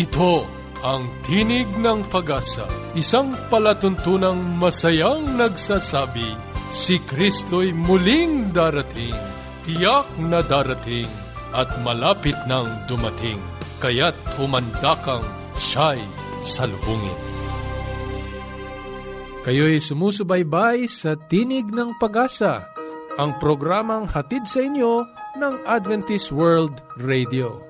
Ito ang Tinig ng Pag-asa, isang palatuntunang masayang nagsasabi, si Kristo'y muling darating, tiyak na darating, at malapit nang dumating, kaya't humanda kang siya'y salubungin. Kayo'y sumusubaybay sa Tinig ng Pag-asa, ang programang hatid sa inyo ng Adventist World Radio.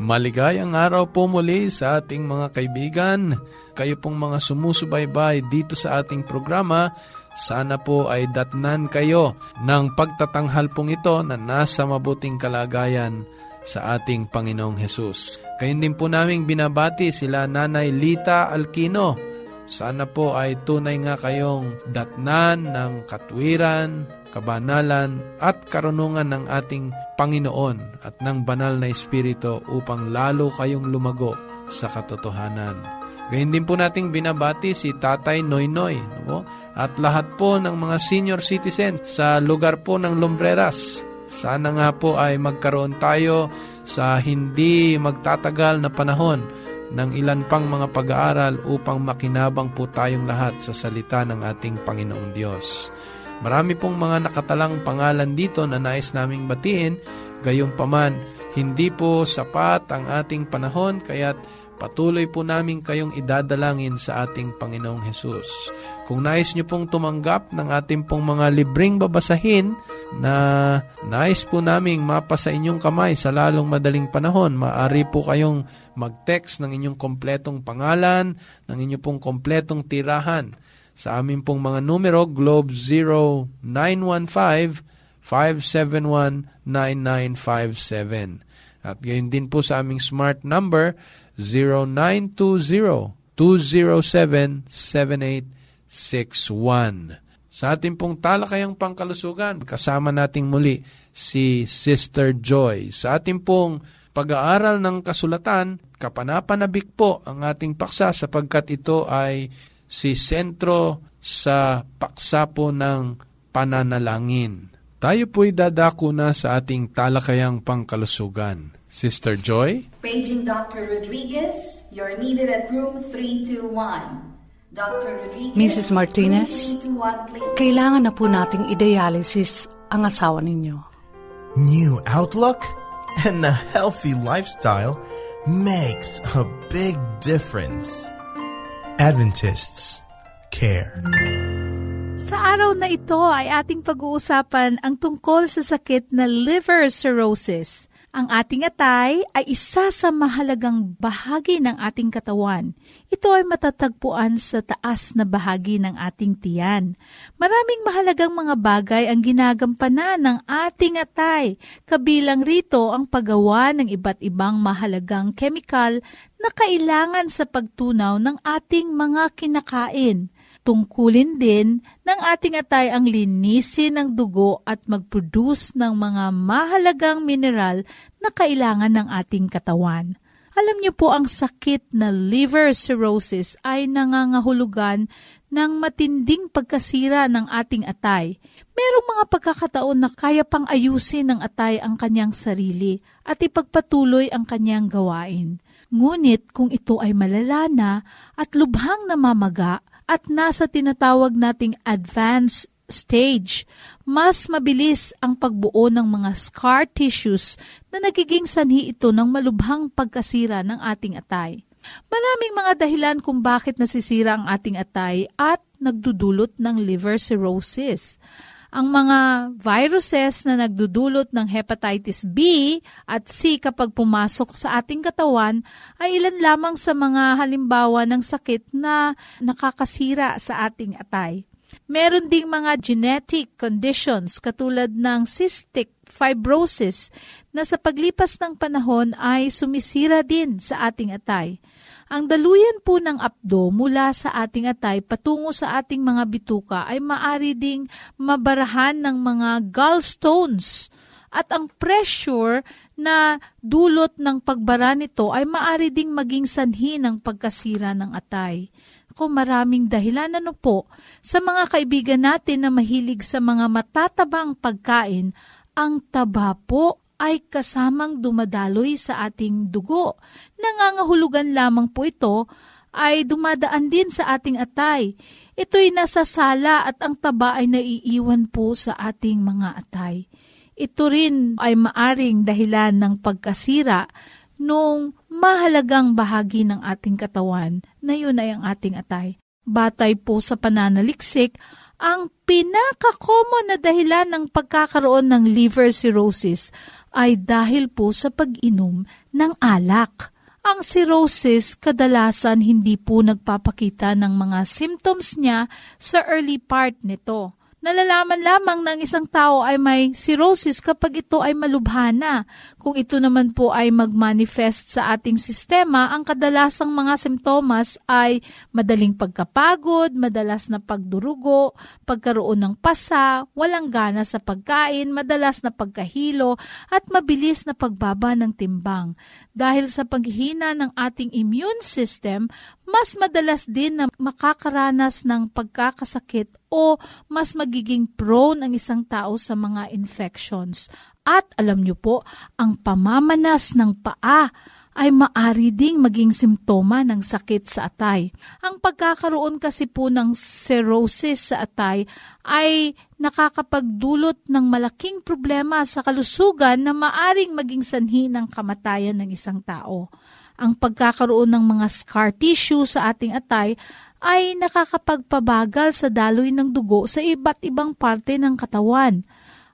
Maligayang araw po muli sa ating mga kaibigan. Kayo pong mga sumusubaybay dito sa ating programa sana po ay datnan kayo ng pagtatanghal pong ito na nasa mabuting kalagayan sa ating Panginoong Hesus. Kayo din po naming binabati sila Nanay Lita Alquino. Sana po ay tunay nga kayong datnan ng katwiran, kabanalan at karunungan ng ating Panginoon at ng banal na Espiritu upang lalo kayong lumago sa katotohanan. Gayun din po nating binabati si Tatay Noynoy no? at lahat po ng mga senior citizen sa lugar po ng Lumbreras. Sana nga po ay magkaroon tayo sa hindi magtatagal na panahon ng ilan pang mga pag-aaral upang makinabang po tayong lahat sa salita ng ating Panginoong Diyos. Marami pong mga nakatalang pangalan dito na nais naming batiin, gayon paman, hindi po sapat ang ating panahon kaya't Patuloy po namin kayong idadalangin sa ating Panginoong Hesus. Kung nais nyo pong tumanggap ng ating pong mga libreng babasahin na nais po naming mapa sa inyong kamay sa lalong madaling panahon, maaari po kayong mag-text ng inyong kompletong pangalan, ng inyong pong kompletong tirahan sa aming pong mga numero Globe 0915 571 9957. At gayon din po sa aming smart number 0920-207-7861. Sa ating pong talakayang pangkalusugan, kasama nating muli si Sister Joy. Sa ating pong pag-aaral ng kasulatan, kapanapanabik po ang ating paksa sapagkat ito ay si sentro sa paksa po ng pananalangin. Tayo po'y dadako na sa ating talakayang pangkalusugan. Sister Joy? Paging Dr. Rodriguez, you're needed at room 321. Dr. Rodriguez, Mrs. Martinez, kailangan na po nating i-dialysis ang asawa ninyo. New outlook and a healthy lifestyle makes a big difference. Adventists care. Sa araw na ito ay ating pag-uusapan ang tungkol sa sakit na liver cirrhosis. Ang ating atay ay isa sa mahalagang bahagi ng ating katawan. Ito ay matatagpuan sa taas na bahagi ng ating tiyan. Maraming mahalagang mga bagay ang ginagampanan ng ating atay. Kabilang rito ang paggawa ng iba't ibang mahalagang kemikal na kailangan sa pagtunaw ng ating mga kinakain. Tungkulin din ng ating atay ang linisin ng dugo at mag-produce ng mga mahalagang mineral na kailangan ng ating katawan. Alam niyo po ang sakit na liver cirrhosis ay nangangahulugan ng matinding pagkasira ng ating atay. Merong mga pagkakataon na kaya pang ayusin ng atay ang kanyang sarili at ipagpatuloy ang kanyang gawain. Ngunit kung ito ay malala at lubhang namamaga, at nasa tinatawag nating advanced stage, mas mabilis ang pagbuo ng mga scar tissues na nagiging sanhi ito ng malubhang pagkasira ng ating atay. Maraming mga dahilan kung bakit nasisira ang ating atay at nagdudulot ng liver cirrhosis ang mga viruses na nagdudulot ng hepatitis B at C kapag pumasok sa ating katawan ay ilan lamang sa mga halimbawa ng sakit na nakakasira sa ating atay. Meron ding mga genetic conditions katulad ng cystic fibrosis na sa paglipas ng panahon ay sumisira din sa ating atay. Ang daluyan po ng apdo mula sa ating atay patungo sa ating mga bituka ay maari ding mabarahan ng mga gallstones at ang pressure na dulot ng pagbara nito ay maari ding maging sanhi ng pagkasira ng atay. Ako maraming dahilan ano po sa mga kaibigan natin na mahilig sa mga matatabang pagkain, ang taba po ay kasamang dumadaloy sa ating dugo. Nangangahulugan lamang po ito ay dumadaan din sa ating atay. Ito'y nasasala at ang taba ay naiiwan po sa ating mga atay. Ito rin ay maaring dahilan ng pagkasira nung mahalagang bahagi ng ating katawan na yun ay ang ating atay. Batay po sa pananaliksik, ang pinaka-common na dahilan ng pagkakaroon ng liver cirrhosis ay dahil po sa pag-inom ng alak. Ang cirrhosis kadalasan hindi po nagpapakita ng mga symptoms niya sa early part nito. Nalalaman lamang ng isang tao ay may cirrhosis kapag ito ay malubhana. Kung ito naman po ay magmanifest sa ating sistema, ang kadalasang mga simptomas ay madaling pagkapagod, madalas na pagdurugo, pagkaroon ng pasa, walang gana sa pagkain, madalas na pagkahilo, at mabilis na pagbaba ng timbang. Dahil sa paghihina ng ating immune system, mas madalas din na makakaranas ng pagkakasakit o mas magiging prone ang isang tao sa mga infections. At alam niyo po, ang pamamanas ng paa ay maari ding maging simptoma ng sakit sa atay. Ang pagkakaroon kasi po ng cirrhosis sa atay ay nakakapagdulot ng malaking problema sa kalusugan na maaring maging sanhi ng kamatayan ng isang tao. Ang pagkakaroon ng mga scar tissue sa ating atay ay nakakapagpabagal sa daloy ng dugo sa iba't ibang parte ng katawan.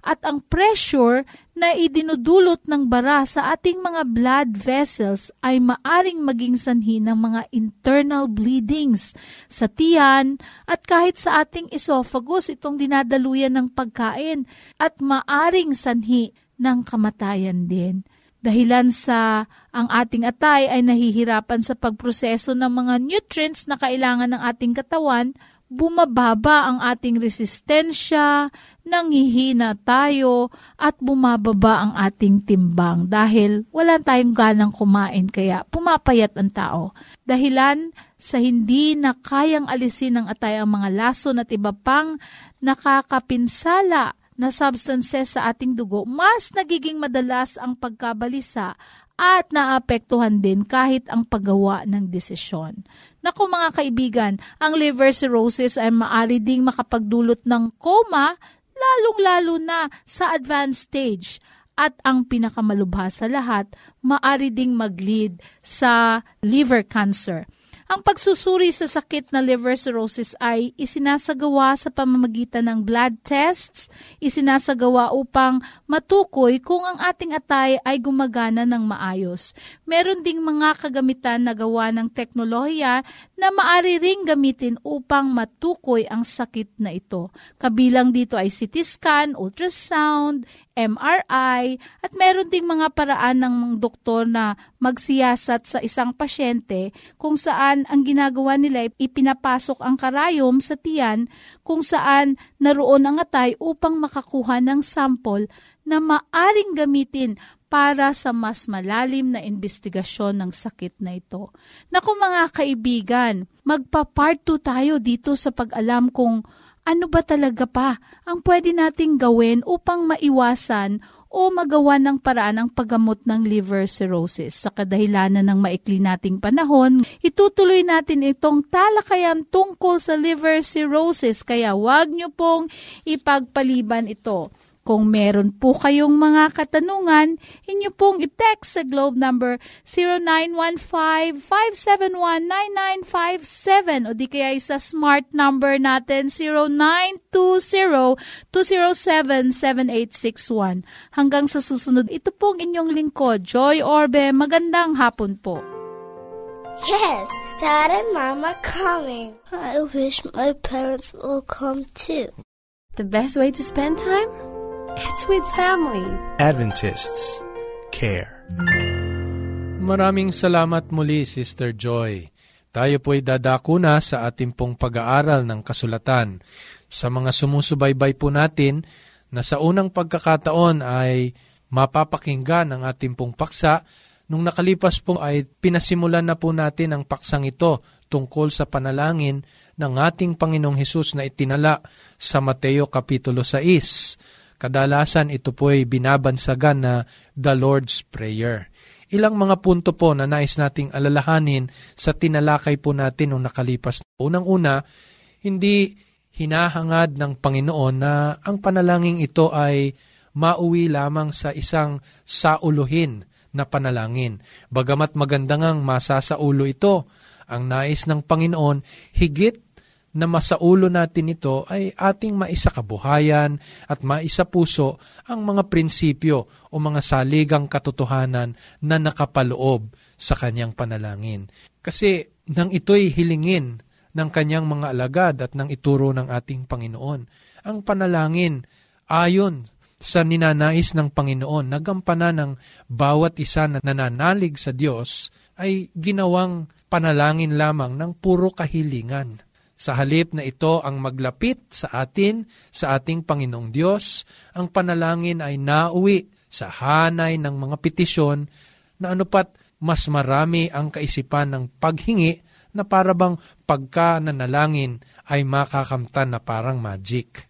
At ang pressure na idinudulot ng bara sa ating mga blood vessels ay maaring maging sanhi ng mga internal bleedings sa tiyan at kahit sa ating esophagus itong dinadaluyan ng pagkain at maaring sanhi ng kamatayan din. Dahilan sa ang ating atay ay nahihirapan sa pagproseso ng mga nutrients na kailangan ng ating katawan, bumababa ang ating resistensya, nanghihina tayo, at bumababa ang ating timbang dahil wala tayong ganang kumain kaya pumapayat ang tao. Dahilan sa hindi na kayang alisin ng atay ang mga lason at iba pang nakakapinsala na substances sa ating dugo, mas nagiging madalas ang pagkabalisa at naapektuhan din kahit ang paggawa ng desisyon. Naku mga kaibigan, ang liver cirrhosis ay maaari ding makapagdulot ng coma, lalong-lalo na sa advanced stage. At ang pinakamalubha sa lahat, maaari ding mag-lead sa liver cancer. Ang pagsusuri sa sakit na liver cirrhosis ay isinasagawa sa pamamagitan ng blood tests, isinasagawa upang matukoy kung ang ating atay ay gumagana ng maayos. Meron ding mga kagamitan na gawa ng teknolohiya na maari ring gamitin upang matukoy ang sakit na ito. Kabilang dito ay CT scan, ultrasound, MRI, at meron ding mga paraan ng doktor na magsiyasat sa isang pasyente kung saan ang ginagawa nila ay ipinapasok ang karayom sa tiyan kung saan naroon ang atay upang makakuha ng sample na maaring gamitin para sa mas malalim na investigasyon ng sakit na ito. Naku mga kaibigan, magpa-part 2 tayo dito sa pag-alam kung ano ba talaga pa ang pwede nating gawin upang maiwasan o magawa ng paraan ang paggamot ng liver cirrhosis. Sa kadahilanan ng maikli nating panahon, itutuloy natin itong talakayan tungkol sa liver cirrhosis kaya wag niyo pong ipagpaliban ito. Kung meron po kayong mga katanungan, inyo pong i-text sa globe number 0915-571-9957 o di kaya sa smart number natin 0920-207-7861. Hanggang sa susunod, ito pong inyong lingkod, Joy Orbe. Magandang hapon po. Yes, Dad and Mom are coming. I wish my parents will come too. The best way to spend time? It's with family. Adventists care. Maraming salamat muli, Sister Joy. Tayo po'y dadako na sa ating pong pag-aaral ng kasulatan. Sa mga sumusubaybay po natin na sa unang pagkakataon ay mapapakinggan ang ating pong paksa. Nung nakalipas po ay pinasimulan na po natin ang paksang ito tungkol sa panalangin ng ating Panginoong Hesus na itinala sa Mateo Kapitulo 6. Kadalasan ito po ay binabansagan na the Lord's Prayer. Ilang mga punto po na nais nating alalahanin sa tinalakay po natin nung nakalipas. Unang-una, hindi hinahangad ng Panginoon na ang panalangin ito ay mauwi lamang sa isang sauluhin na panalangin. Bagamat maganda ngang masasaulo ito, ang nais ng Panginoon, higit na masaulo natin ito ay ating maisakabuhayan at maisapuso ang mga prinsipyo o mga saligang katotohanan na nakapaloob sa kanyang panalangin. Kasi nang ito'y hilingin ng kanyang mga alagad at nang ituro ng ating Panginoon, ang panalangin ayon sa ninanais ng Panginoon, nagampanan ng bawat isa na nananalig sa Diyos ay ginawang panalangin lamang ng puro kahilingan sa halip na ito ang maglapit sa atin, sa ating Panginoong Diyos, ang panalangin ay nauwi sa hanay ng mga petisyon na anupat mas marami ang kaisipan ng paghingi na parabang pagka nanalangin ay makakamtan na parang magic.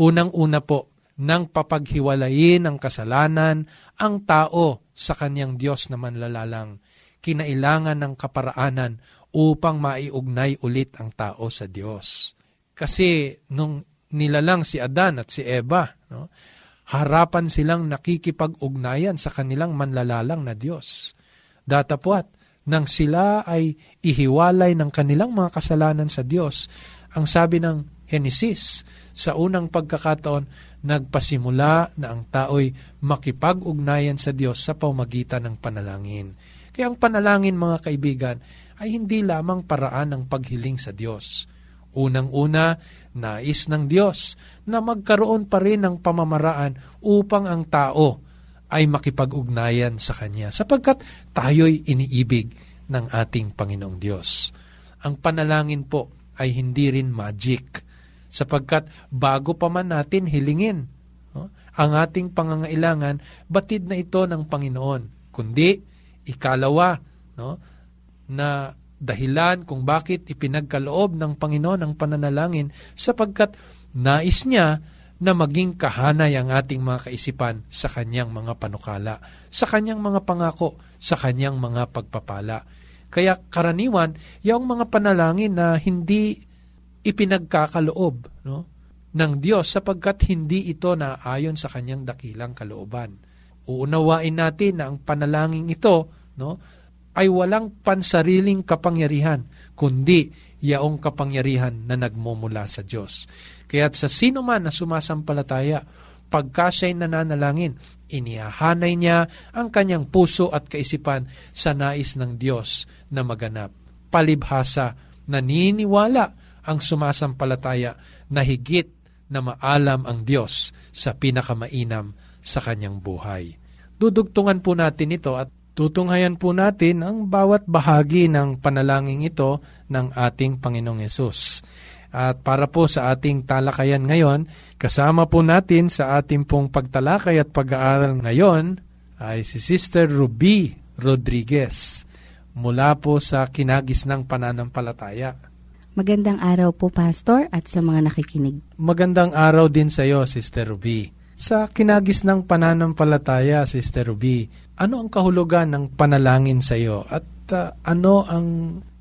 Unang-una po, nang papaghiwalayin ang kasalanan ang tao sa kanyang Diyos na manlalalang, kinailangan ng kaparaanan upang maiugnay ulit ang tao sa Diyos. Kasi nung nilalang si Adan at si Eva, no, harapan silang nakikipag-ugnayan sa kanilang manlalalang na Diyos. Datapwat, nang sila ay ihiwalay ng kanilang mga kasalanan sa Diyos, ang sabi ng Henesis, sa unang pagkakataon, nagpasimula na ang tao'y makipag-ugnayan sa Diyos sa pamagitan ng panalangin. Kaya ang panalangin, mga kaibigan, ay hindi lamang paraan ng paghiling sa Diyos. Unang-una, nais ng Diyos na magkaroon pa rin ng pamamaraan upang ang tao ay makipag-ugnayan sa Kanya sapagkat tayo'y iniibig ng ating Panginoong Diyos. Ang panalangin po ay hindi rin magic sapagkat bago pa man natin hilingin ang ating pangangailangan, batid na ito ng Panginoon. Kundi, ikalawa, no, na dahilan kung bakit ipinagkaloob ng Panginoon ang pananalangin sapagkat nais niya na maging kahanay ang ating mga kaisipan sa kanyang mga panukala, sa kanyang mga pangako, sa kanyang mga pagpapala. Kaya karaniwan, yung mga panalangin na hindi ipinagkakaloob no, ng Diyos sapagkat hindi ito na ayon sa kanyang dakilang kalooban. Uunawain natin na ang panalangin ito no, ay walang pansariling kapangyarihan, kundi yaong kapangyarihan na nagmumula sa Diyos. Kaya't sa sino man na sumasampalataya, pagka siya'y nananalangin, inihahanay niya ang kanyang puso at kaisipan sa nais ng Diyos na maganap. Palibhasa, naniniwala ang sumasampalataya na higit na maalam ang Diyos sa pinakamainam sa kanyang buhay. Dudugtungan po natin ito at Tutunghayan po natin ang bawat bahagi ng panalangin ito ng ating Panginoong Yesus. At para po sa ating talakayan ngayon, kasama po natin sa ating pong pagtalakay at pag-aaral ngayon ay si Sister Ruby Rodriguez mula po sa Kinagis ng Pananampalataya. Magandang araw po, Pastor, at sa mga nakikinig. Magandang araw din sa iyo, Sister Ruby. Sa kinagis ng pananampalataya, Sister Ruby, ano ang kahulugan ng panalangin sa iyo at uh, ano ang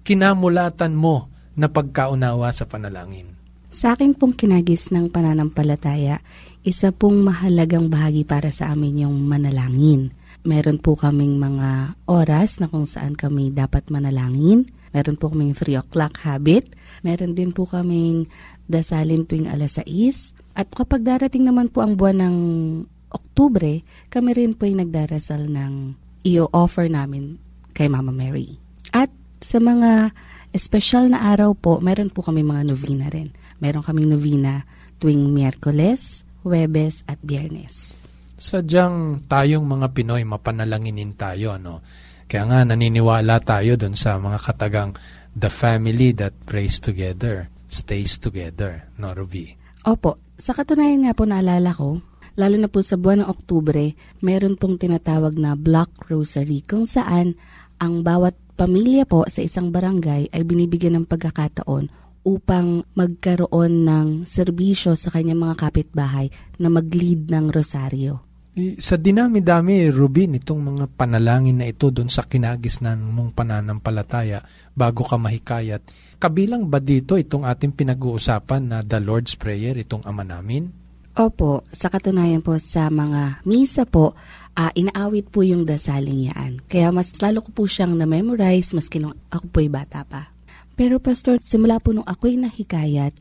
kinamulatan mo na pagkaunawa sa panalangin? Sa akin pong kinagis ng pananampalataya, isa pong mahalagang bahagi para sa amin yung manalangin. Meron po kaming mga oras na kung saan kami dapat manalangin. Meron po kaming 3 o'clock habit. Meron din po kaming dasalin tuwing alas 6 at kapag darating naman po ang buwan ng Oktubre, kami rin po ay nagdarasal ng i-offer namin kay Mama Mary. At sa mga espesyal na araw po, meron po kami mga novena rin. Meron kaming novena tuwing Miyerkules, Huwebes at Biyernes. Sadyang tayong mga Pinoy mapanalanginin tayo, no? Kaya nga naniniwala tayo dun sa mga katagang the family that prays together stays together, no Ruby? Opo. Sa katunayan nga po naalala ko, lalo na po sa buwan ng Oktubre, meron pong tinatawag na Block Rosary kung saan ang bawat pamilya po sa isang barangay ay binibigyan ng pagkakataon upang magkaroon ng serbisyo sa kanyang mga kapitbahay na mag-lead ng rosaryo. Sa dinami-dami, Ruby, nitong mga panalangin na ito doon sa kinagisnan mong pananampalataya bago ka mahikayat, kabilang ba dito itong ating pinag-uusapan na the Lord's Prayer, itong Ama namin? Opo, sa katunayan po sa mga misa po, uh, inaawit po yung dasaling yaan. Kaya mas lalo ko po siyang na-memorize maski nung ako po'y bata pa. Pero Pastor, simula po nung ako'y nahikayat,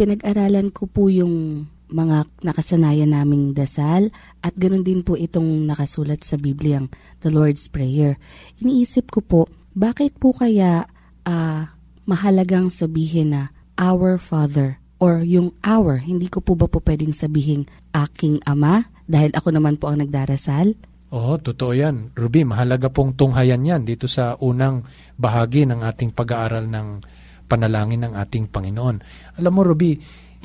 pinag-aralan ko po yung mga nakasanayan naming dasal at ganoon din po itong nakasulat sa Bibliang The Lord's Prayer. Iniisip ko po, bakit po kaya uh, mahalagang sabihin na Our Father or yung Our, hindi ko po ba po pwedeng sabihin aking Ama dahil ako naman po ang nagdarasal? Oo, totoo yan. Ruby, mahalaga pong tunghayan yan dito sa unang bahagi ng ating pag-aaral ng panalangin ng ating Panginoon. Alam mo, Ruby,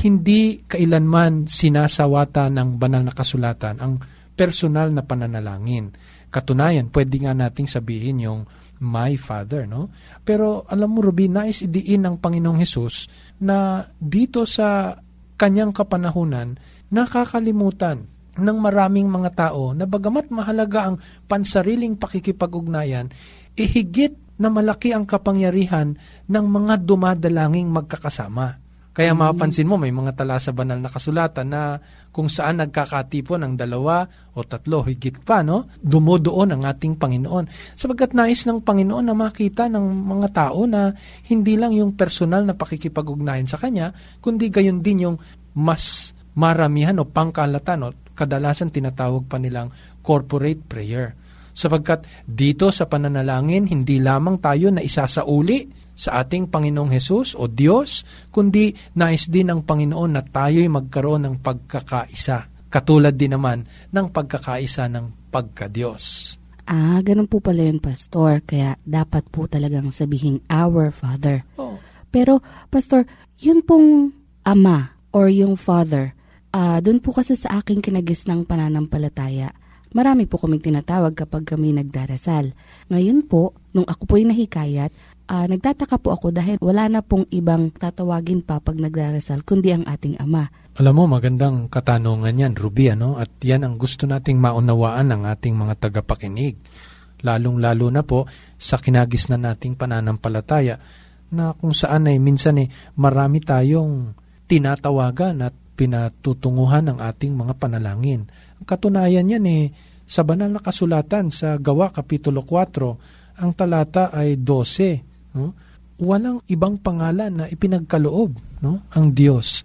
hindi kailanman sinasawata ng banal na kasulatan ang personal na pananalangin. Katunayan, pwede nga nating sabihin yung my father, no? Pero alam mo, Ruby, nais idiin ng Panginoong Hesus na dito sa kanyang kapanahunan, nakakalimutan ng maraming mga tao na bagamat mahalaga ang pansariling pakikipag-ugnayan, ihigit na malaki ang kapangyarihan ng mga dumadalanging magkakasama. Kaya mm-hmm. mapapansin mo, may mga tala sa banal na kasulatan na kung saan nagkakatipon ng dalawa o tatlo, higit pa, no? Dumudoon ang ating Panginoon. Sabagat nais ng Panginoon na makita ng mga tao na hindi lang yung personal na pakikipag-ugnayan sa Kanya, kundi gayon din yung mas maramihan o pangkalatan o kadalasan tinatawag pa nilang corporate prayer. Sapagkat dito sa pananalangin, hindi lamang tayo na isasauli sa ating Panginoong Hesus o Diyos, kundi nais din ng Panginoon na tayo'y magkaroon ng pagkakaisa. Katulad din naman ng pagkakaisa ng pagka-Diyos. Ah, ganun po pala yun, Pastor. Kaya dapat po talagang sabihin, Our Father. Oh. Pero, Pastor, yun pong Ama or yung Father, uh, dun po kasi sa aking kinagis ng pananampalataya, marami po kaming tinatawag kapag kami nagdarasal. Ngayon po, nung ako po'y nahikayat, uh, nagtataka po ako dahil wala na pong ibang tatawagin pa pag nagdarasal kundi ang ating Ama. Alam mo, magandang katanungan yan, Ruby, ano? At yan ang gusto nating maunawaan ng ating mga tagapakinig. Lalong-lalo na po sa kinagis na nating pananampalataya na kung saan ay minsan eh marami tayong tinatawagan at pinatutunguhan ng ating mga panalangin. Ang katunayan yan eh sa banal na kasulatan sa Gawa Kapitulo 4, ang talata ay 12 no? walang ibang pangalan na ipinagkaloob no? ang Diyos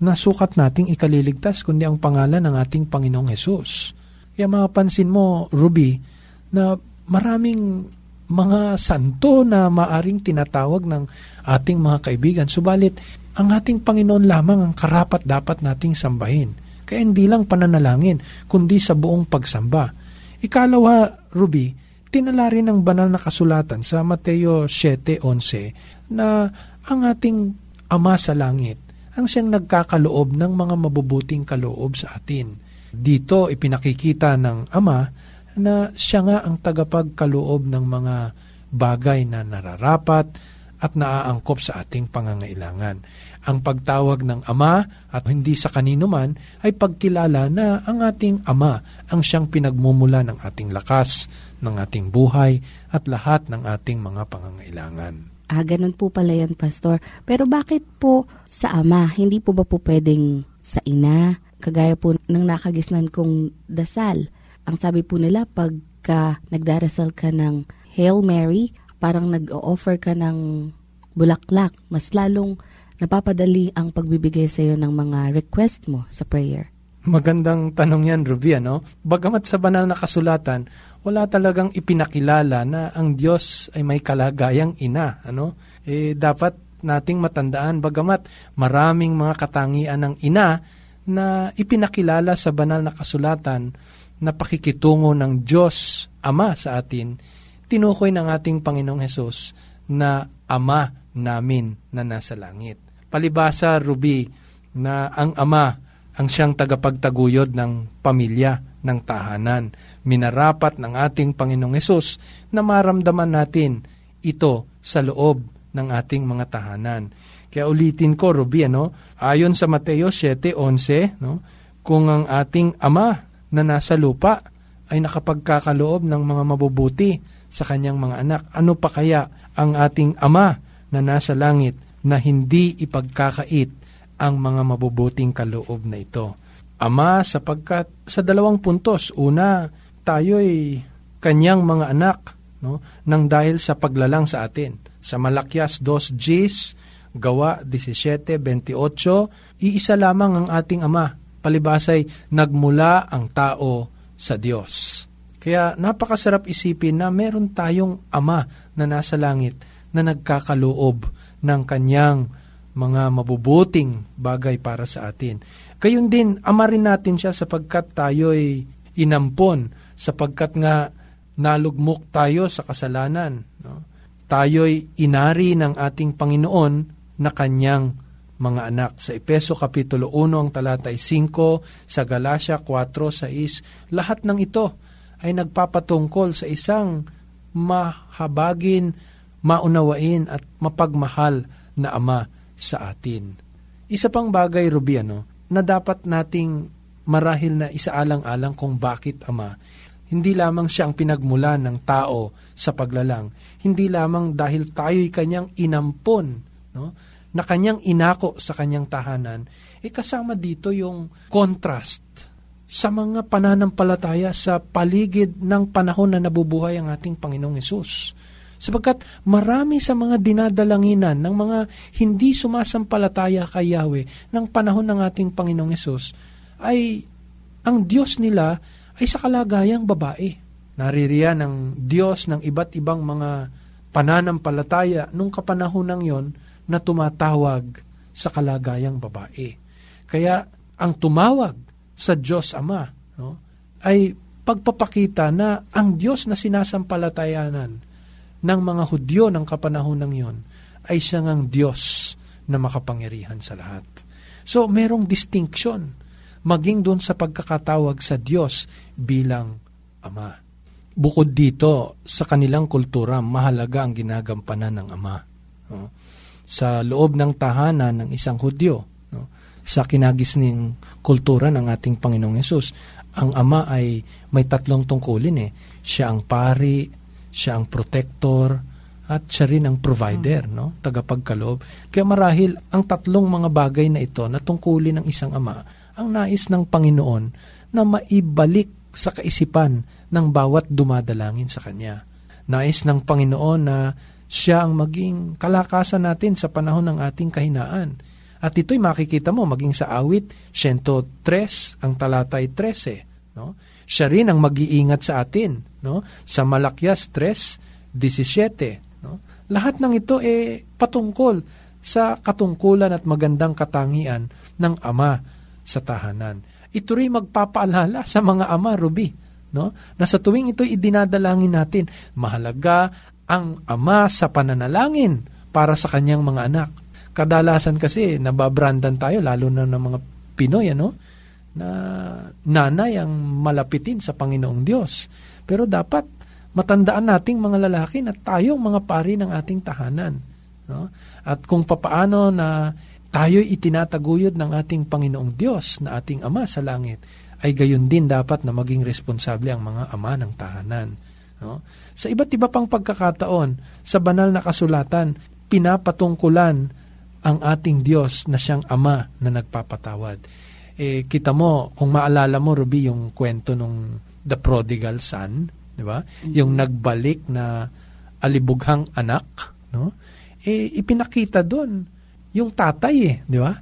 na sukat nating ikaliligtas kundi ang pangalan ng ating Panginoong Hesus. Kaya mapansin mo, Ruby, na maraming mga santo na maaring tinatawag ng ating mga kaibigan. Subalit, ang ating Panginoon lamang ang karapat dapat nating sambahin. Kaya hindi lang pananalangin, kundi sa buong pagsamba. Ikalawa, Ruby, tinala rin ng banal na kasulatan sa Mateo 7.11 na ang ating Ama sa Langit ang siyang nagkakaloob ng mga mabubuting kaloob sa atin. Dito ipinakikita ng Ama na siya nga ang tagapagkaloob ng mga bagay na nararapat at naaangkop sa ating pangangailangan. Ang pagtawag ng Ama at hindi sa kanino man ay pagkilala na ang ating Ama ang siyang pinagmumula ng ating lakas, ng ating buhay at lahat ng ating mga pangangailangan. Ah, ganun po pala yan, Pastor. Pero bakit po sa ama? Hindi po ba po pwedeng sa ina? Kagaya po ng nakagisnan kong dasal. Ang sabi po nila, pagka nagdarasal ka ng Hail Mary, parang nag-offer ka ng bulaklak. Mas lalong napapadali ang pagbibigay sa iyo ng mga request mo sa prayer. Magandang tanong yan, Ruby, no? Bagamat sa banal na kasulatan, wala talagang ipinakilala na ang Diyos ay may kalagayang ina. Ano? Eh, dapat nating matandaan, bagamat maraming mga katangian ng ina na ipinakilala sa banal na kasulatan na pakikitungo ng Diyos Ama sa atin, tinukoy ng ating Panginoong Hesus na Ama namin na nasa langit. Palibasa, Ruby, na ang Ama ang siyang tagapagtaguyod ng pamilya, ng tahanan. Minarapat ng ating Panginoong Hesus na maramdaman natin ito sa loob ng ating mga tahanan. Kaya ulitin ko, Ruby, ano, ayon sa Mateo 7.11, no, kung ang ating Ama na nasa lupa ay nakapagkakaloob ng mga mabubuti sa kanyang mga anak, ano pa kaya ang ating Ama na nasa langit na hindi ipagkakait ang mga mabubuting kaloob na ito? Ama, sapagkat sa dalawang puntos, una, tayo'y kanyang mga anak, no, nang dahil sa paglalang sa atin. Sa Malakyas 2 Gs, Gawa 17.28, iisa lamang ang ating Ama, palibasay nagmula ang tao sa Diyos. Kaya napakasarap isipin na meron tayong Ama na nasa langit na nagkakaloob ng kanyang mga mabubuting bagay para sa atin. Gayun din, ama rin natin siya sapagkat tayo'y inampon, sapagkat nga nalugmok tayo sa kasalanan. No? Tayo'y inari ng ating Panginoon na kanyang mga anak. Sa Epeso Kapitulo 1 ang talatay 5, sa Galacia 4, 6, lahat ng ito ay nagpapatungkol sa isang mahabagin, maunawain at mapagmahal na ama sa atin. Isa pang bagay, Rubiano, na dapat nating marahil na isaalang-alang kung bakit ama. Hindi lamang siya ang pinagmula ng tao sa paglalang. Hindi lamang dahil tayo'y kanyang inampon. No? na kanyang inako sa kanyang tahanan, eh kasama dito yung contrast sa mga pananampalataya sa paligid ng panahon na nabubuhay ang ating Panginoong Yesus. Sapagkat marami sa mga dinadalanginan ng mga hindi sumasampalataya kay Yahweh ng panahon ng ating Panginoong Yesus ay ang Diyos nila ay sa kalagayang babae. Naririyan ng Diyos ng iba't ibang mga pananampalataya nung kapanahon yon na tumatawag sa kalagayang babae. Kaya ang tumawag sa Diyos Ama no, ay pagpapakita na ang Diyos na sinasampalatayanan ng mga Hudyo ng kapanahon ng yon ay siyang ang Diyos na makapangyarihan sa lahat. So, merong distinction maging doon sa pagkakatawag sa Diyos bilang Ama. Bukod dito, sa kanilang kultura, mahalaga ang ginagampanan ng Ama. No? sa loob ng tahanan ng isang Hudyo. No? Sa kinagisning kultura ng ating Panginoong Yesus, ang Ama ay may tatlong tungkulin eh. Siya ang pari, siya ang protector, at siya rin ang provider, no? tagapagkaloob. Kaya marahil ang tatlong mga bagay na ito na tungkulin ng isang ama, ang nais ng Panginoon na maibalik sa kaisipan ng bawat dumadalangin sa Kanya. Nais ng Panginoon na siya ang maging kalakasan natin sa panahon ng ating kahinaan. At ito'y makikita mo maging sa awit 103, ang talatay 13. No? Siya rin ang mag-iingat sa atin. No? Sa Malakyas 3, 17. No? Lahat ng ito eh patungkol sa katungkulan at magandang katangian ng Ama sa tahanan. Ito rin magpapaalala sa mga ama, Ruby, no? na sa tuwing ito idinadalangin natin, mahalaga ang ama sa pananalangin para sa kanyang mga anak. Kadalasan kasi nababrandan tayo, lalo na ng mga Pinoy, ano? Na nanay ang malapitin sa Panginoong Diyos. Pero dapat matandaan nating mga lalaki na tayong mga pari ng ating tahanan. No? At kung papaano na tayo'y itinataguyod ng ating Panginoong Diyos na ating Ama sa langit, ay gayon din dapat na maging responsable ang mga ama ng tahanan. No? Sa iba't iba pang pagkakataon, sa banal na kasulatan, pinapatungkulan ang ating Diyos na siyang Ama na nagpapatawad. Eh, kita mo, kung maalala mo, Ruby, yung kwento nung The Prodigal Son, di ba? Mm-hmm. Yung nagbalik na alibughang anak, no? Eh, ipinakita doon yung tatay eh, di ba?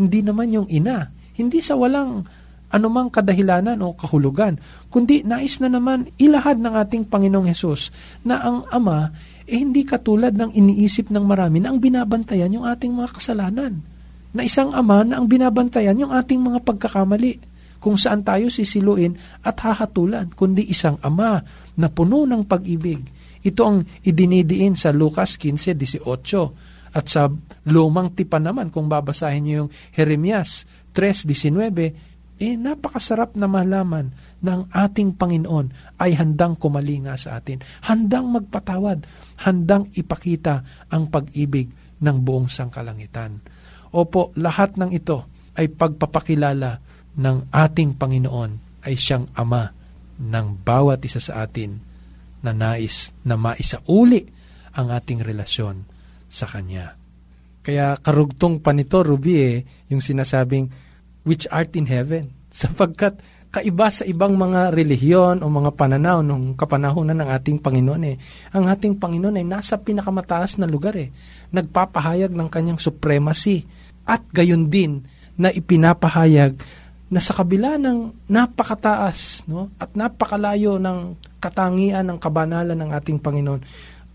Hindi naman yung ina. Hindi sa walang anumang kadahilanan o kahulugan, kundi nais na naman ilahad ng ating Panginoong Hesus na ang Ama eh hindi katulad ng iniisip ng marami na ang binabantayan yung ating mga kasalanan. Na isang Ama na ang binabantayan yung ating mga pagkakamali. Kung saan tayo sisiluin at hahatulan, kundi isang Ama na puno ng pag-ibig, Ito ang idinidiin sa Lucas 15.18 at sa lumang tipan naman kung babasahin niyo yung Jeremias 3.19, eh napakasarap na malaman ng ating Panginoon ay handang kumalinga sa atin, handang magpatawad, handang ipakita ang pag-ibig ng buong sangkalangitan. Opo, lahat ng ito ay pagpapakilala ng ating Panginoon ay siyang Ama ng bawat isa sa atin na nais na maisauli ang ating relasyon sa Kanya. Kaya karugtong pa nito, Ruby, eh, yung sinasabing, which art in heaven. Sapagkat kaiba sa ibang mga relihiyon o mga pananaw nung kapanahonan ng ating Panginoon eh. Ang ating Panginoon ay nasa pinakamataas na lugar eh. Nagpapahayag ng kanyang supremacy at gayon din na ipinapahayag na sa kabila ng napakataas no, at napakalayo ng katangian ng kabanalan ng ating Panginoon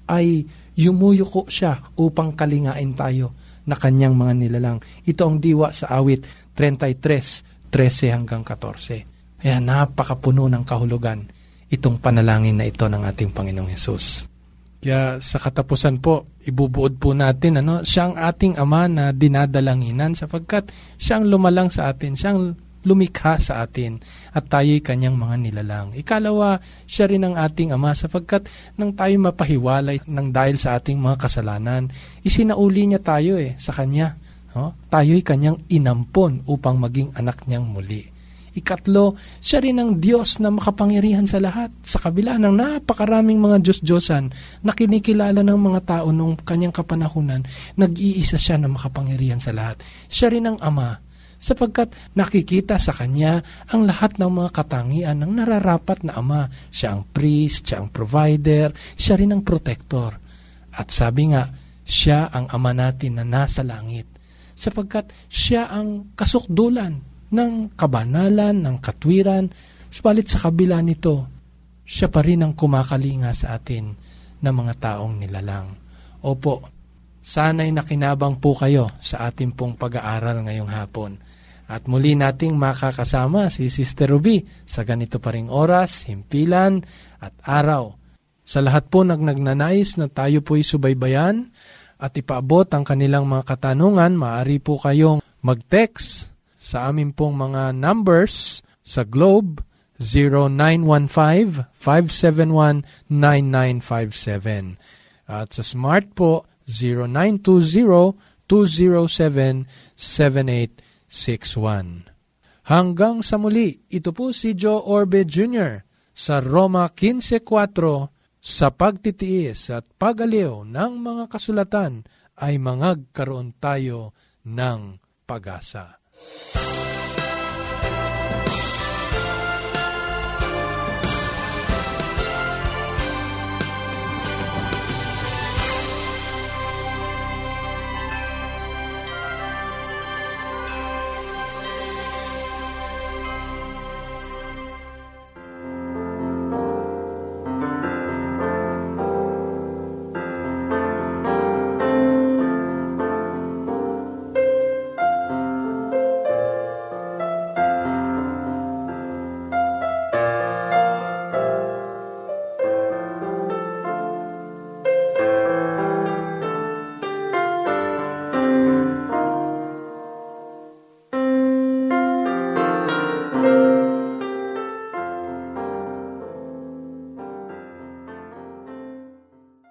ay yumuyuko siya upang kalingain tayo na kanyang mga nilalang. Ito ang diwa sa awit 33, 13 hanggang 14. Kaya napakapuno ng kahulugan itong panalangin na ito ng ating Panginoong Yesus. Kaya sa katapusan po, ibubuod po natin, ano, siya ang ating Ama na dinadalanginan sapagkat siya ang lumalang sa atin, siya ang lumikha sa atin at tayo'y kanyang mga nilalang. Ikalawa, siya rin ang ating Ama sapagkat nang tayo mapahiwalay ng dahil sa ating mga kasalanan, isinauli niya tayo eh sa Kanya. No? Tayo'y kanyang inampon upang maging anak niyang muli. Ikatlo, siya rin ang Diyos na makapangyarihan sa lahat. Sa kabila ng napakaraming mga Diyos-Diyosan na kinikilala ng mga tao noong kanyang kapanahunan, nag-iisa siya na makapangyarihan sa lahat. Siya rin ang Ama sapagkat nakikita sa Kanya ang lahat ng mga katangian ng nararapat na Ama. Siya ang priest, siya ang provider, siya rin ang protector. At sabi nga, siya ang Ama natin na nasa langit sapagkat siya ang kasukdulan ng kabanalan, ng katwiran, subalit sa kabila nito, siya pa rin ang kumakalinga sa atin ng mga taong nilalang. Opo, sana'y nakinabang po kayo sa ating pong pag-aaral ngayong hapon. At muli nating makakasama si Sister Ruby sa ganito pa ring oras, himpilan at araw. Sa lahat po nagnagnanais na tayo po'y subaybayan at ipaabot ang kanilang mga katanungan, maaari po kayong mag-text sa amin pong mga numbers sa Globe 0915-571-9957 at sa Smart po 0920-207-7861. Hanggang sa muli, ito po si Joe Orbe Jr. sa Roma 15.4 sa pagtitiis at pagaliw ng mga kasulatan ay mangagkaroon tayo ng pag-asa. あ!